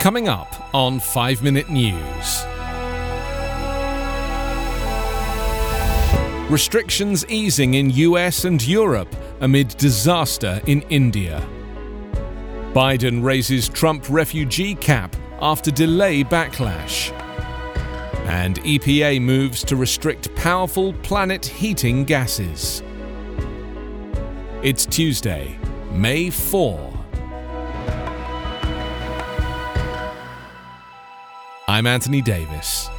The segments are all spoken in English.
Coming up on 5 Minute News. Restrictions easing in US and Europe amid disaster in India. Biden raises Trump refugee cap after delay backlash. And EPA moves to restrict powerful planet heating gases. It's Tuesday, May 4. I'm Anthony Davis.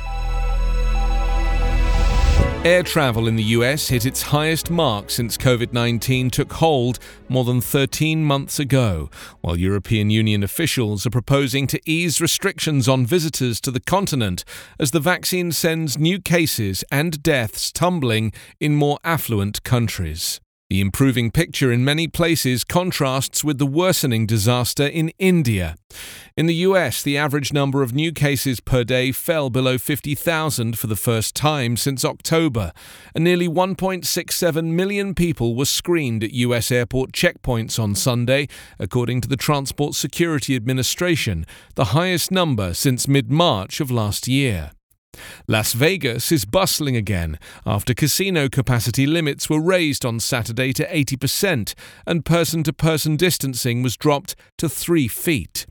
Air travel in the US hit its highest mark since COVID 19 took hold more than 13 months ago, while European Union officials are proposing to ease restrictions on visitors to the continent as the vaccine sends new cases and deaths tumbling in more affluent countries. The improving picture in many places contrasts with the worsening disaster in India. In the US, the average number of new cases per day fell below 50,000 for the first time since October, and nearly 1.67 million people were screened at US airport checkpoints on Sunday, according to the Transport Security Administration, the highest number since mid March of last year. Las Vegas is bustling again after casino capacity limits were raised on Saturday to 80% and person to person distancing was dropped to three feet.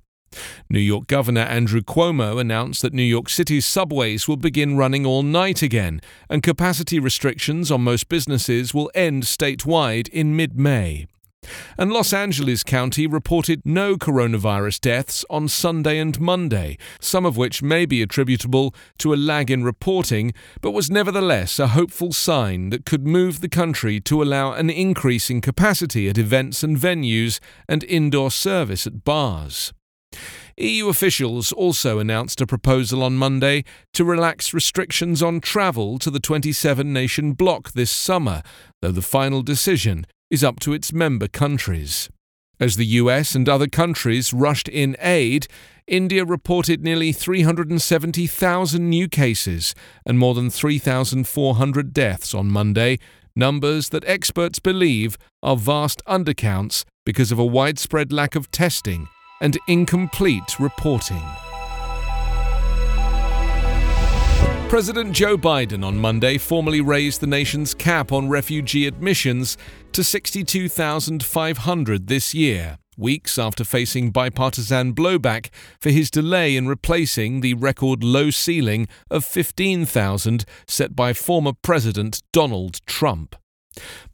New York Governor Andrew Cuomo announced that New York City's subways will begin running all night again, and capacity restrictions on most businesses will end statewide in mid May. And Los Angeles County reported no coronavirus deaths on Sunday and Monday, some of which may be attributable to a lag in reporting, but was nevertheless a hopeful sign that could move the country to allow an increase in capacity at events and venues and indoor service at bars. EU officials also announced a proposal on Monday to relax restrictions on travel to the 27 nation bloc this summer, though the final decision is up to its member countries. As the US and other countries rushed in aid, India reported nearly 370,000 new cases and more than 3,400 deaths on Monday, numbers that experts believe are vast undercounts because of a widespread lack of testing and incomplete reporting. President Joe Biden on Monday formally raised the nation's cap on refugee admissions to 62,500 this year, weeks after facing bipartisan blowback for his delay in replacing the record low ceiling of 15,000 set by former President Donald Trump.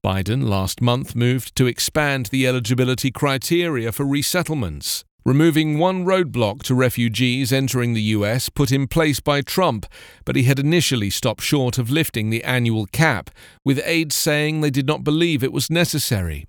Biden last month moved to expand the eligibility criteria for resettlements removing one roadblock to refugees entering the US put in place by Trump, but he had initially stopped short of lifting the annual cap, with aides saying they did not believe it was necessary.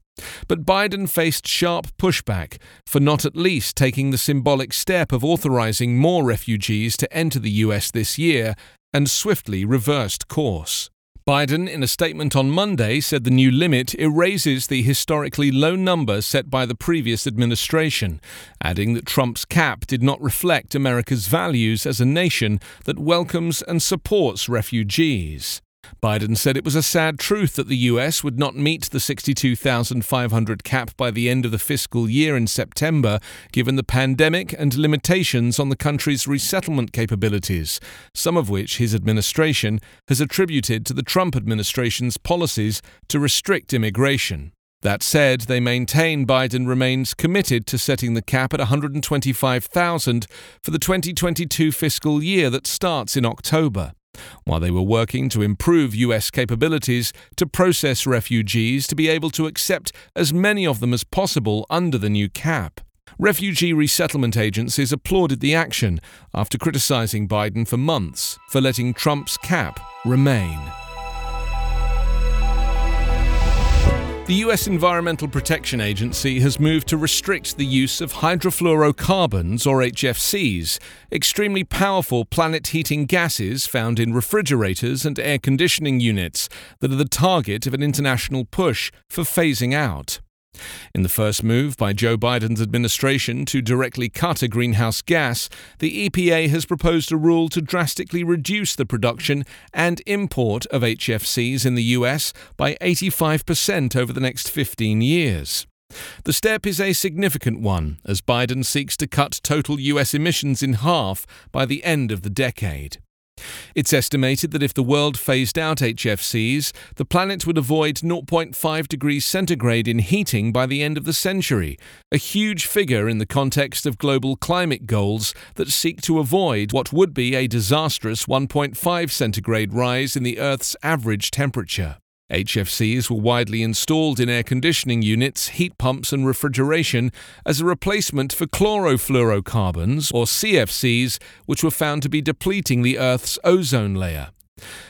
But Biden faced sharp pushback for not at least taking the symbolic step of authorizing more refugees to enter the US this year and swiftly reversed course. Biden, in a statement on Monday, said the new limit erases the historically low number set by the previous administration, adding that Trump's cap did not reflect America's values as a nation that welcomes and supports refugees. Biden said it was a sad truth that the US would not meet the 62,500 cap by the end of the fiscal year in September, given the pandemic and limitations on the country's resettlement capabilities, some of which his administration has attributed to the Trump administration's policies to restrict immigration. That said, they maintain Biden remains committed to setting the cap at 125,000 for the 2022 fiscal year that starts in October while they were working to improve US capabilities to process refugees to be able to accept as many of them as possible under the new cap. Refugee resettlement agencies applauded the action after criticizing Biden for months for letting Trump's cap remain. The US Environmental Protection Agency has moved to restrict the use of hydrofluorocarbons, or HFCs, extremely powerful planet heating gases found in refrigerators and air conditioning units that are the target of an international push for phasing out. In the first move by Joe Biden's administration to directly cut a greenhouse gas, the EPA has proposed a rule to drastically reduce the production and import of HFCs in the US by 85% over the next 15 years. The step is a significant one as Biden seeks to cut total US emissions in half by the end of the decade. It's estimated that if the world phased out HFCs, the planet would avoid 0.5 degrees centigrade in heating by the end of the century, a huge figure in the context of global climate goals that seek to avoid what would be a disastrous 1.5 centigrade rise in the Earth's average temperature. HFCs were widely installed in air conditioning units, heat pumps, and refrigeration as a replacement for chlorofluorocarbons, or CFCs, which were found to be depleting the Earth's ozone layer.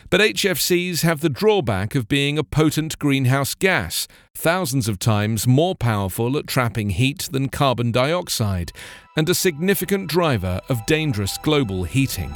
But HFCs have the drawback of being a potent greenhouse gas, thousands of times more powerful at trapping heat than carbon dioxide, and a significant driver of dangerous global heating.